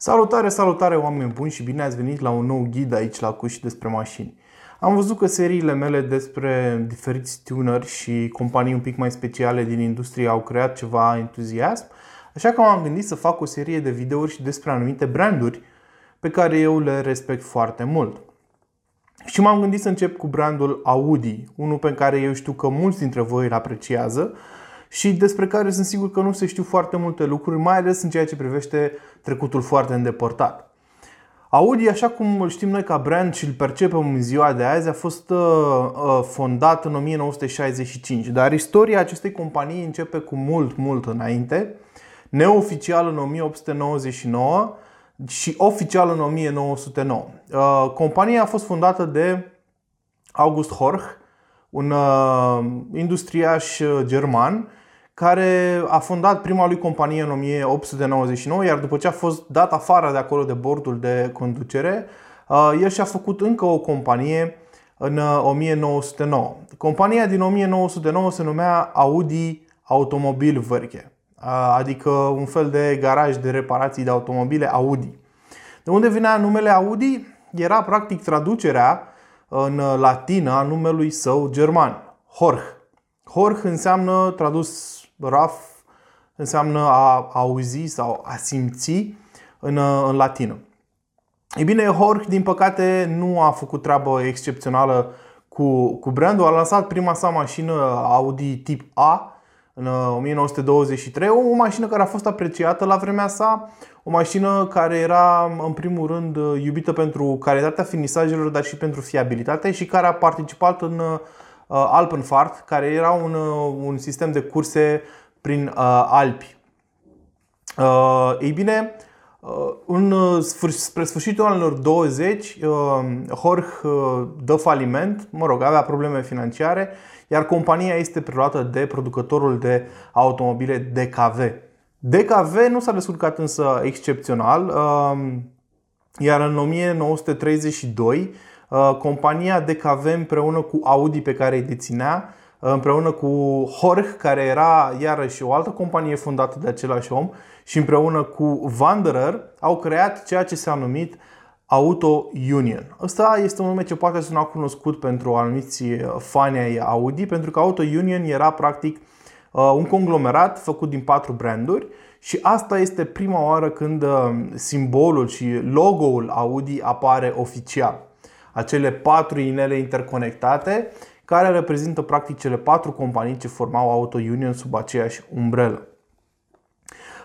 Salutare, salutare oameni buni și bine ați venit la un nou ghid aici la Cuși despre mașini. Am văzut că seriile mele despre diferiți tuneri și companii un pic mai speciale din industrie au creat ceva entuziasm, așa că m-am gândit să fac o serie de videouri și despre anumite branduri pe care eu le respect foarte mult. Și m-am gândit să încep cu brandul Audi, unul pe care eu știu că mulți dintre voi îl apreciază și despre care sunt sigur că nu se știu foarte multe lucruri, mai ales în ceea ce privește trecutul foarte îndepărtat. Audi, așa cum îl știm noi ca brand și îl percepem în ziua de azi, a fost uh, uh, fondat în 1965, dar istoria acestei companii începe cu mult, mult înainte, neoficial în 1899 și oficial în 1909. Uh, compania a fost fondată de August Horch, un industriaș german care a fondat prima lui companie în 1899, iar după ce a fost dat afară de acolo de bordul de conducere, uh, el și-a făcut încă o companie în 1909. Uh, compania din 1909 se numea Audi Automobil Werke, uh, adică un fel de garaj de reparații de automobile Audi. De unde venea numele Audi? Era practic traducerea în latină a numelui său german, Horch. Horch înseamnă tradus raf înseamnă a auzi sau a simți în, în latină. Ei bine, Horch, din păcate, nu a făcut treabă excepțională cu, cu brandul. A lansat prima sa mașină Audi tip A în 1923, o mașină care a fost apreciată la vremea sa, o mașină care era în primul rând iubită pentru calitatea finisajelor, dar și pentru fiabilitate și care a participat în Uh, Alpenfahrt, care era un, uh, un sistem de curse prin uh, Alpi. Ei bine, în, spre sfârșitul anilor 20, Horch dă faliment, mă rog, avea probleme financiare, iar compania este preluată de producătorul de automobile DKV. DKV nu s-a descurcat însă excepțional, iar în 1932 Uh, compania DKV împreună cu Audi pe care îi deținea, uh, împreună cu Horch, care era iarăși o altă companie fondată de același om, și împreună cu Wanderer au creat ceea ce s-a numit Auto Union. Ăsta este un nume ce poate suna cunoscut pentru anumiți fani ai Audi, pentru că Auto Union era practic uh, un conglomerat făcut din patru branduri și asta este prima oară când simbolul și logo-ul Audi apare oficial acele patru inele interconectate care reprezintă practic cele patru companii ce formau Auto Union sub aceeași umbrelă.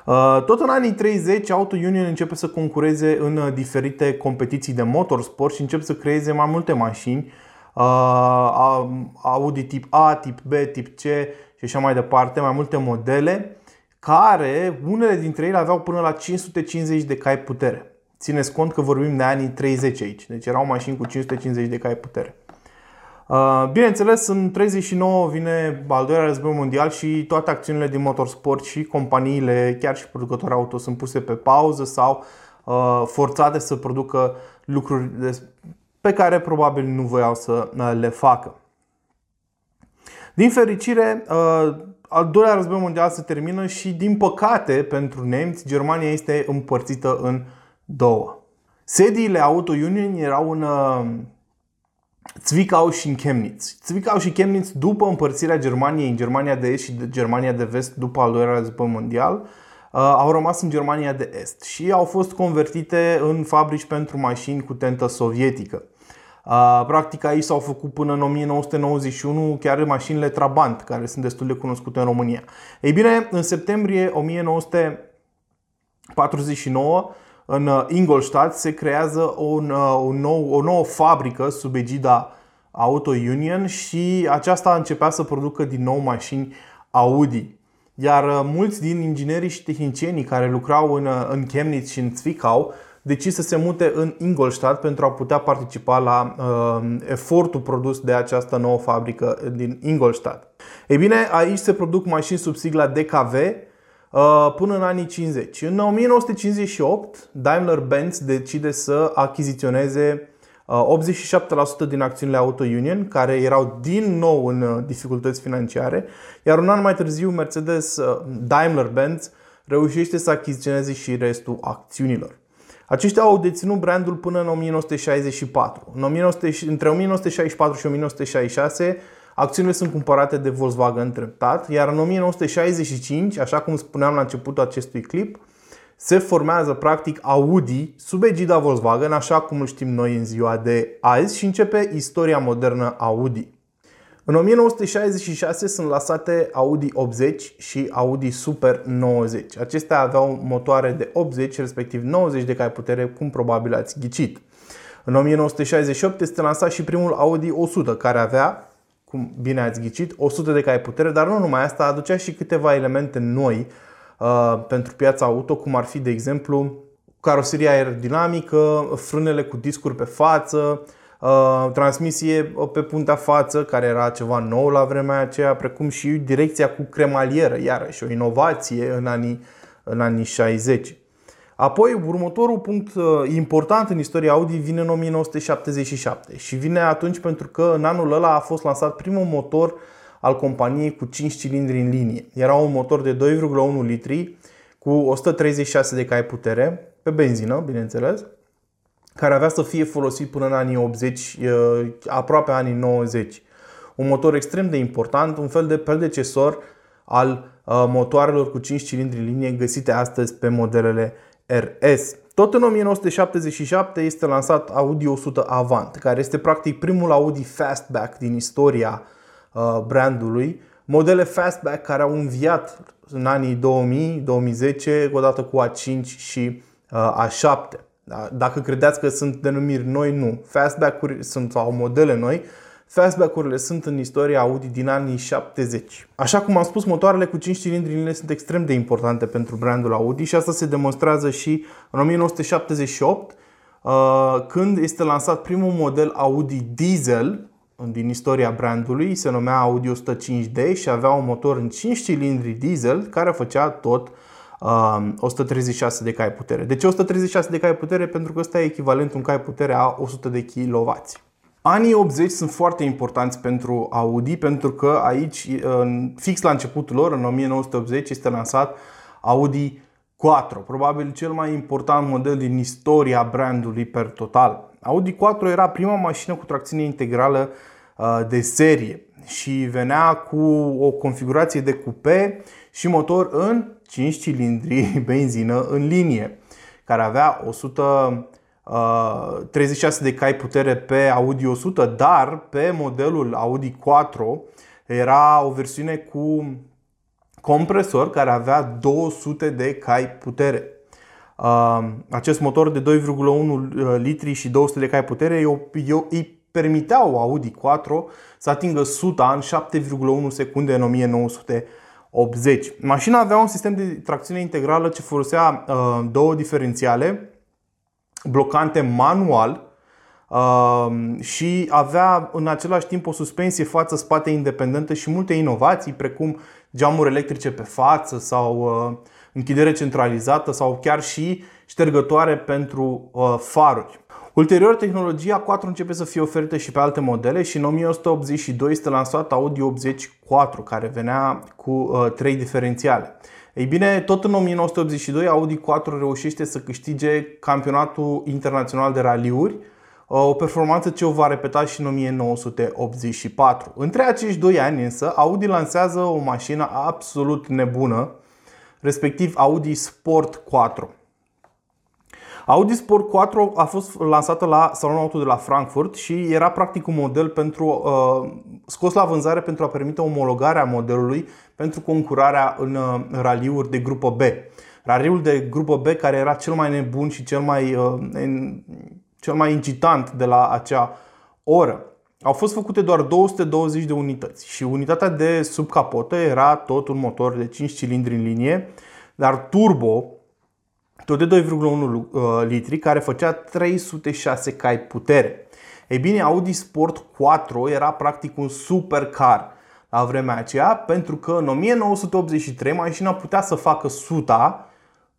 Uh, tot în anii 30, Auto Union începe să concureze în uh, diferite competiții de motorsport și începe să creeze mai multe mașini uh, Audi tip A, tip B, tip C și așa mai departe, mai multe modele care unele dintre ele aveau până la 550 de cai putere. Țineți cont că vorbim de anii 30 aici, deci erau mașini cu 550 de cai putere. Uh, bineînțeles, în 39 vine al doilea război mondial și toate acțiunile din motorsport și companiile, chiar și producători auto, sunt puse pe pauză sau uh, forțate să producă lucruri pe care probabil nu voiau să uh, le facă. Din fericire, al doilea război mondial se termină și, din păcate, pentru nemți, Germania este împărțită în două. Sediile Auto Union erau în uh, Zwickau și în Chemnitz. Zwickau și Chemnitz, după împărțirea Germaniei în Germania de Est și de Germania de Vest, după al doilea război mondial, uh, au rămas în Germania de Est și au fost convertite în fabrici pentru mașini cu tentă sovietică. Uh, practic aici s-au făcut până în 1991 chiar mașinile Trabant, care sunt destul de cunoscute în România. Ei bine, în septembrie 1949 în uh, Ingolstadt se creează un, uh, un nou, o nouă fabrică sub egida Auto Union și aceasta începea să producă din nou mașini Audi. Iar uh, mulți din inginerii și tehnicienii care lucrau în, în Chemnitz și în Zwickau decis să se mute în Ingolstadt pentru a putea participa la uh, efortul produs de această nouă fabrică din Ingolstadt. Ei bine, aici se produc mașini sub sigla DKV, Uh, până în anii 50. În 1958, Daimler-Benz decide să achiziționeze 87% uh, din acțiunile Auto Union, care erau din nou în uh, dificultăți financiare, iar un an mai târziu Mercedes Daimler-Benz reușește să achiziționeze și restul acțiunilor. Aceștia au deținut brandul până în 1964. În 19, între 1964 și 1966, acțiunile sunt cumpărate de Volkswagen treptat, iar în 1965, așa cum spuneam la începutul acestui clip, se formează practic Audi sub egida Volkswagen, așa cum îl știm noi în ziua de azi și începe istoria modernă Audi. În 1966 sunt lansate Audi 80 și Audi Super 90. Acestea aveau motoare de 80, respectiv 90 de cai putere, cum probabil ați ghicit. În 1968 este lansat și primul Audi 100, care avea, cum bine ați ghicit, 100 de cai putere, dar nu numai asta, aducea și câteva elemente noi uh, pentru piața auto, cum ar fi, de exemplu, caroseria aerodinamică, frânele cu discuri pe față, Uh, transmisie uh, pe puntea față, care era ceva nou la vremea aceea, precum și direcția cu cremalieră, iarăși o inovație în anii, în anii 60. Apoi, următorul punct uh, important în istoria Audi vine în 1977 și vine atunci pentru că în anul ăla a fost lansat primul motor al companiei cu 5 cilindri în linie. Era un motor de 2,1 litri cu 136 de cai putere, pe benzină, bineînțeles, care avea să fie folosit până în anii 80, aproape anii 90. Un motor extrem de important, un fel de predecesor al motoarelor cu 5 cilindri în linie găsite astăzi pe modelele RS. Tot în 1977 este lansat Audi 100 Avant, care este practic primul Audi Fastback din istoria brandului. Modele Fastback care au înviat în anii 2000-2010 odată cu A5 și A7. Da? Dacă credeți că sunt denumiri noi, nu. Fastback-uri sunt sau modele noi. Fastback-urile sunt în istoria Audi din anii 70. Așa cum am spus, motoarele cu 5 cilindri sunt extrem de importante pentru brandul Audi și asta se demonstrează și în 1978 uh, când este lansat primul model Audi Diesel din istoria brandului, se numea Audi 105D și avea un motor în 5 cilindri diesel care făcea tot 136 um, de cai putere. De ce 136 de cai putere? Pentru că ăsta e echivalentul în cai putere a 100 de kW. Anii 80 sunt foarte importanți pentru Audi pentru că aici, fix la începutul lor, în 1980, este lansat Audi 4, probabil cel mai important model din istoria brandului per total. Audi 4 era prima mașină cu tracțiune integrală uh, de serie și venea cu o configurație de cupe și motor în 5 cilindri benzină în linie, care avea 100 Uh, 36 de cai putere pe Audi 100, dar pe modelul Audi 4 era o versiune cu compresor care avea 200 de cai putere. Uh, acest motor de 2,1 litri și 200 de cai putere eu, eu, îi permiteau Audi 4 să atingă 100 în 7,1 secunde în 1980. Mașina avea un sistem de tracțiune integrală ce folosea uh, două diferențiale blocante manual uh, și avea în același timp o suspensie față-spate independentă și multe inovații precum geamuri electrice pe față sau uh, închidere centralizată sau chiar și ștergătoare pentru uh, faruri. Ulterior, tehnologia 4 începe să fie oferită și pe alte modele și în 1982 este lansat Audi 84, care venea cu uh, 3 diferențiale. Ei bine, tot în 1982 Audi 4 reușește să câștige campionatul internațional de raliuri, uh, o performanță ce o va repeta și în 1984. Între acești doi ani însă, Audi lansează o mașină absolut nebună, respectiv Audi Sport 4. Audi Sport 4 a fost lansată la salonul auto de la Frankfurt și era practic un model pentru, uh, scos la vânzare pentru a permite omologarea modelului pentru concurarea în uh, raliuri de grupă B. Raliul de grupă B care era cel mai nebun și cel mai, uh, în, cel mai incitant de la acea oră. Au fost făcute doar 220 de unități și unitatea de sub capotă era tot un motor de 5 cilindri în linie, dar turbo tot de 2,1 uh, litri, care făcea 306 cai putere. Ei bine, Audi Sport 4 era practic un supercar la vremea aceea, pentru că în 1983 mașina putea să facă 100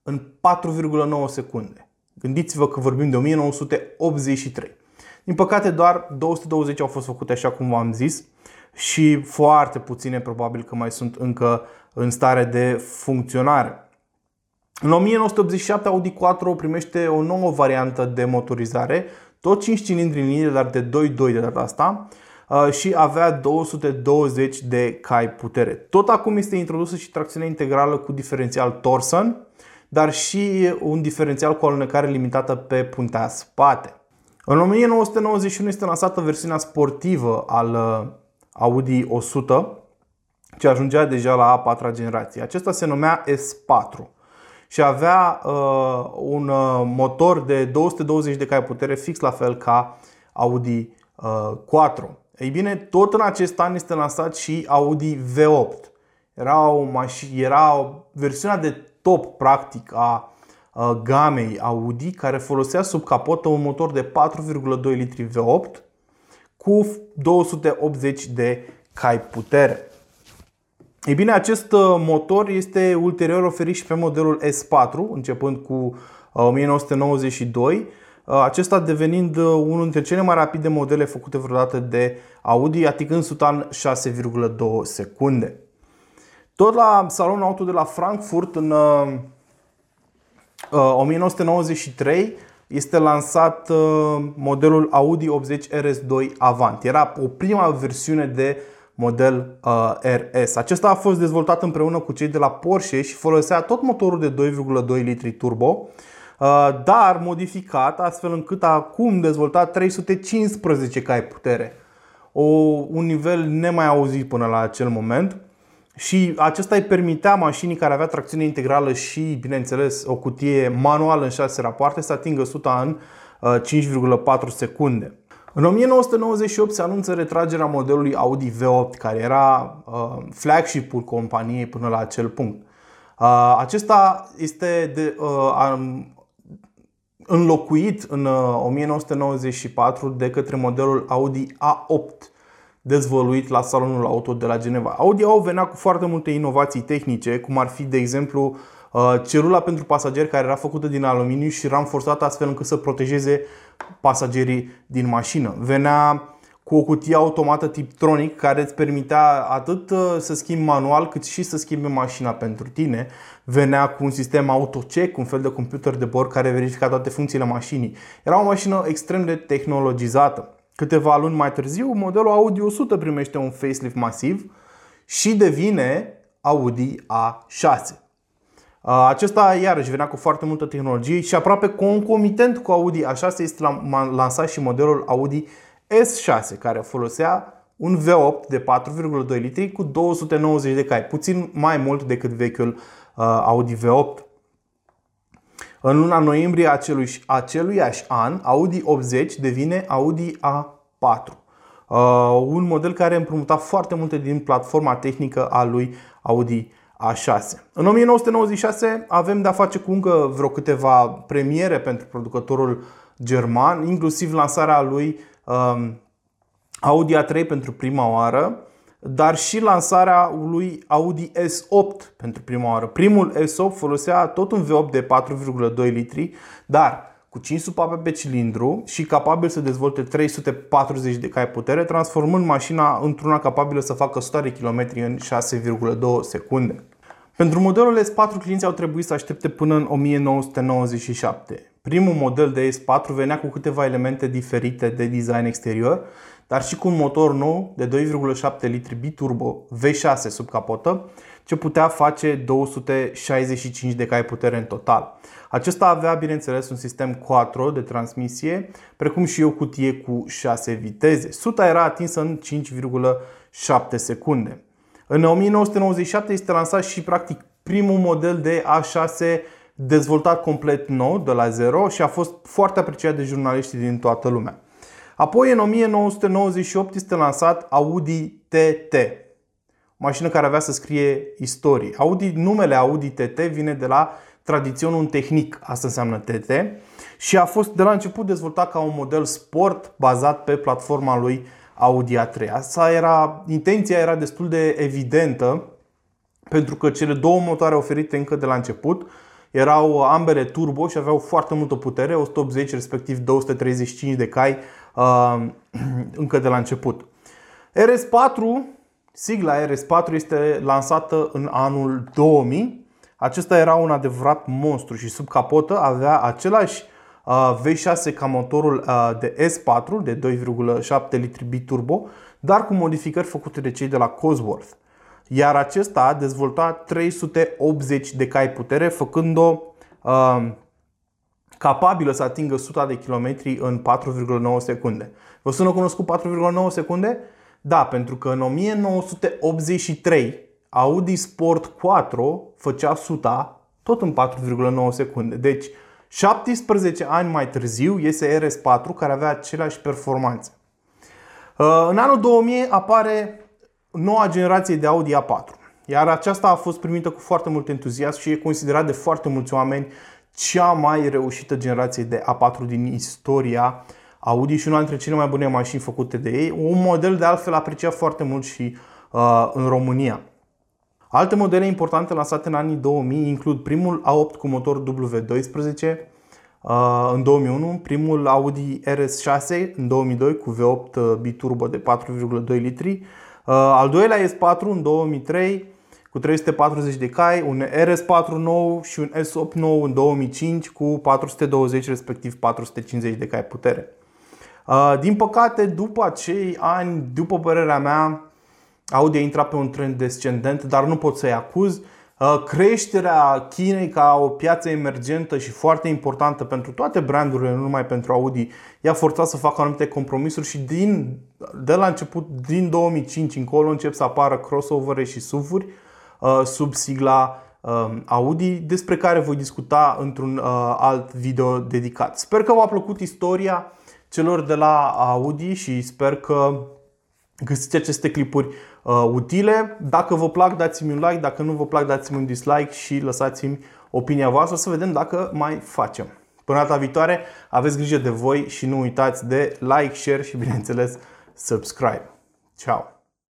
în 4,9 secunde. Gândiți-vă că vorbim de 1983. Din păcate, doar 220 au fost făcute așa cum v-am zis și foarte puține probabil că mai sunt încă în stare de funcționare. În 1987 Audi 4 primește o nouă variantă de motorizare, tot 5 cilindri în linie, dar de 2.2 de data asta uh, și avea 220 de cai putere. Tot acum este introdusă și tracțiune integrală cu diferențial Torsen, dar și un diferențial cu alunecare limitată pe puntea spate. În 1991 este lansată versiunea sportivă al uh, Audi 100, ce ajungea deja la a patra generație. Acesta se numea S4 și avea uh, un uh, motor de 220 de cai putere fix la fel ca Audi uh, 4. Ei bine, tot în acest an este lansat și Audi V8. Era, o maș- era versiunea de top practic a uh, gamei Audi care folosea sub capotă un motor de 4,2 litri V8 cu 280 de cai putere. Ei bine, acest uh, motor este ulterior oferit și pe modelul S4, începând cu 1992, uh, uh, acesta devenind unul dintre cele mai rapide modele făcute vreodată de Audi, atingând 6,2 secunde. Tot la salonul auto de la Frankfurt, în 1993, este lansat modelul Audi 80 RS2 Avant. Era o prima versiune de model uh, RS. Acesta a fost dezvoltat împreună cu cei de la Porsche și folosea tot motorul de 2,2 litri turbo, uh, dar modificat astfel încât acum dezvoltat 315 cai putere. O, un nivel nemai auzit până la acel moment. Și acesta îi permitea mașinii care avea tracțiune integrală și, bineînțeles, o cutie manuală în 6 rapoarte să atingă 100 în 5,4 secunde. În 1998 se anunță retragerea modelului Audi V8, care era uh, flagship-ul companiei până la acel punct. Uh, acesta este de, uh, înlocuit în 1994 de către modelul Audi A8 dezvăluit la salonul auto de la Geneva. Audi A8 venea cu foarte multe inovații tehnice, cum ar fi, de exemplu, celula pentru pasageri care era făcută din aluminiu și ramforsată astfel încât să protejeze pasagerii din mașină. Venea cu o cutie automată tip Tronic care îți permitea atât uh, să schimbi manual cât și să schimbi mașina pentru tine. Venea cu un sistem auto-check, un fel de computer de bord care verifica toate funcțiile mașinii. Era o mașină extrem de tehnologizată. Câteva luni mai târziu, modelul Audi 100 primește un facelift masiv și devine Audi A6. Acesta iarăși venea cu foarte multă tehnologie și aproape concomitent cu Audi A6 este lansat și modelul Audi S6 care folosea un V8 de 4,2 litri cu 290 de cai, puțin mai mult decât vechiul Audi V8. În luna noiembrie acelui, aceluiași an, Audi 80 devine Audi A4. Un model care împrumuta foarte multe din platforma tehnică a lui Audi a6. În 1996 avem de-a face cu încă vreo câteva premiere pentru producătorul german, inclusiv lansarea lui um, Audi A3 pentru prima oară, dar și lansarea lui Audi S8 pentru prima oară. Primul S8 folosea tot un V8 de 4,2 litri, dar cu 5 supape pe cilindru și capabil să dezvolte 340 de cai putere, transformând mașina într-una capabilă să facă 100 de km în 6,2 secunde. Pentru modelul S4 clienții au trebuit să aștepte până în 1997. Primul model de S4 venea cu câteva elemente diferite de design exterior, dar și cu un motor nou de 2,7 litri biturbo V6 sub capotă, ce putea face 265 de cai putere în total. Acesta avea, bineînțeles, un sistem quattro de transmisie, precum și o cutie cu 6 viteze. Suta era atinsă în 5,7 secunde. În 1997 este lansat și practic primul model de A6 dezvoltat complet nou, de la zero și a fost foarte apreciat de jurnaliștii din toată lumea. Apoi, în 1998 este lansat Audi TT, o mașină care avea să scrie istorie. Audi, numele Audi TT vine de la tradiționul tehnic, asta înseamnă TT, și a fost de la început dezvoltat ca un model sport bazat pe platforma lui Audi A3. Asta era, intenția era destul de evidentă pentru că cele două motoare oferite încă de la început erau ambele turbo și aveau foarte multă putere, 180 respectiv 235 de cai uh, încă de la început. RS4, sigla RS4 este lansată în anul 2000 Acesta era un adevărat monstru și sub capotă avea același uh, V6 ca motorul uh, de S4 de 2,7 litri biturbo, dar cu modificări făcute de cei de la Cosworth. Iar acesta a dezvoltat 380 de cai putere, făcând-o uh, capabilă să atingă 100 de kilometri în 4,9 secunde. Vă sună cunoscut 4,9 secunde? Da, pentru că în 1983 Audi Sport 4 făcea 100 tot în 4,9 secunde. Deci 17 ani mai târziu iese RS4 care avea aceleași performanțe. Uh, în anul 2000 apare noua generație de Audi A4. Iar aceasta a fost primită cu foarte mult entuziasm și e considerat de foarte mulți oameni cea mai reușită generație de A4 din istoria Audi și una dintre cele mai bune mașini făcute de ei. Un model de altfel apreciat foarte mult și uh, în România. Alte modele importante lansate în anii 2000 includ primul A8 cu motor W12 uh, în 2001, primul Audi RS6 în 2002 cu V8 uh, biturbo de 4,2 litri, uh, al doilea S4 în 2003 cu 340 de cai, un RS4 nou și un S8 nou în 2005 cu 420 respectiv 450 de cai putere. Din păcate, după acei ani, după părerea mea, Audi a intrat pe un trend descendent, dar nu pot să-i acuz. Creșterea Chinei ca o piață emergentă și foarte importantă pentru toate brandurile, nu numai pentru Audi, i-a forțat să facă anumite compromisuri și din, de la început, din 2005 încolo, încep să apară crossover și SUV-uri sub sigla Audi, despre care voi discuta într-un alt video dedicat. Sper că v-a plăcut istoria celor de la Audi și sper că găsiți aceste clipuri uh, utile. Dacă vă plac, dați-mi un like, dacă nu vă plac, dați-mi un dislike și lăsați-mi opinia voastră să vedem dacă mai facem. Până data viitoare, aveți grijă de voi și nu uitați de like, share și bineînțeles subscribe. Ciao!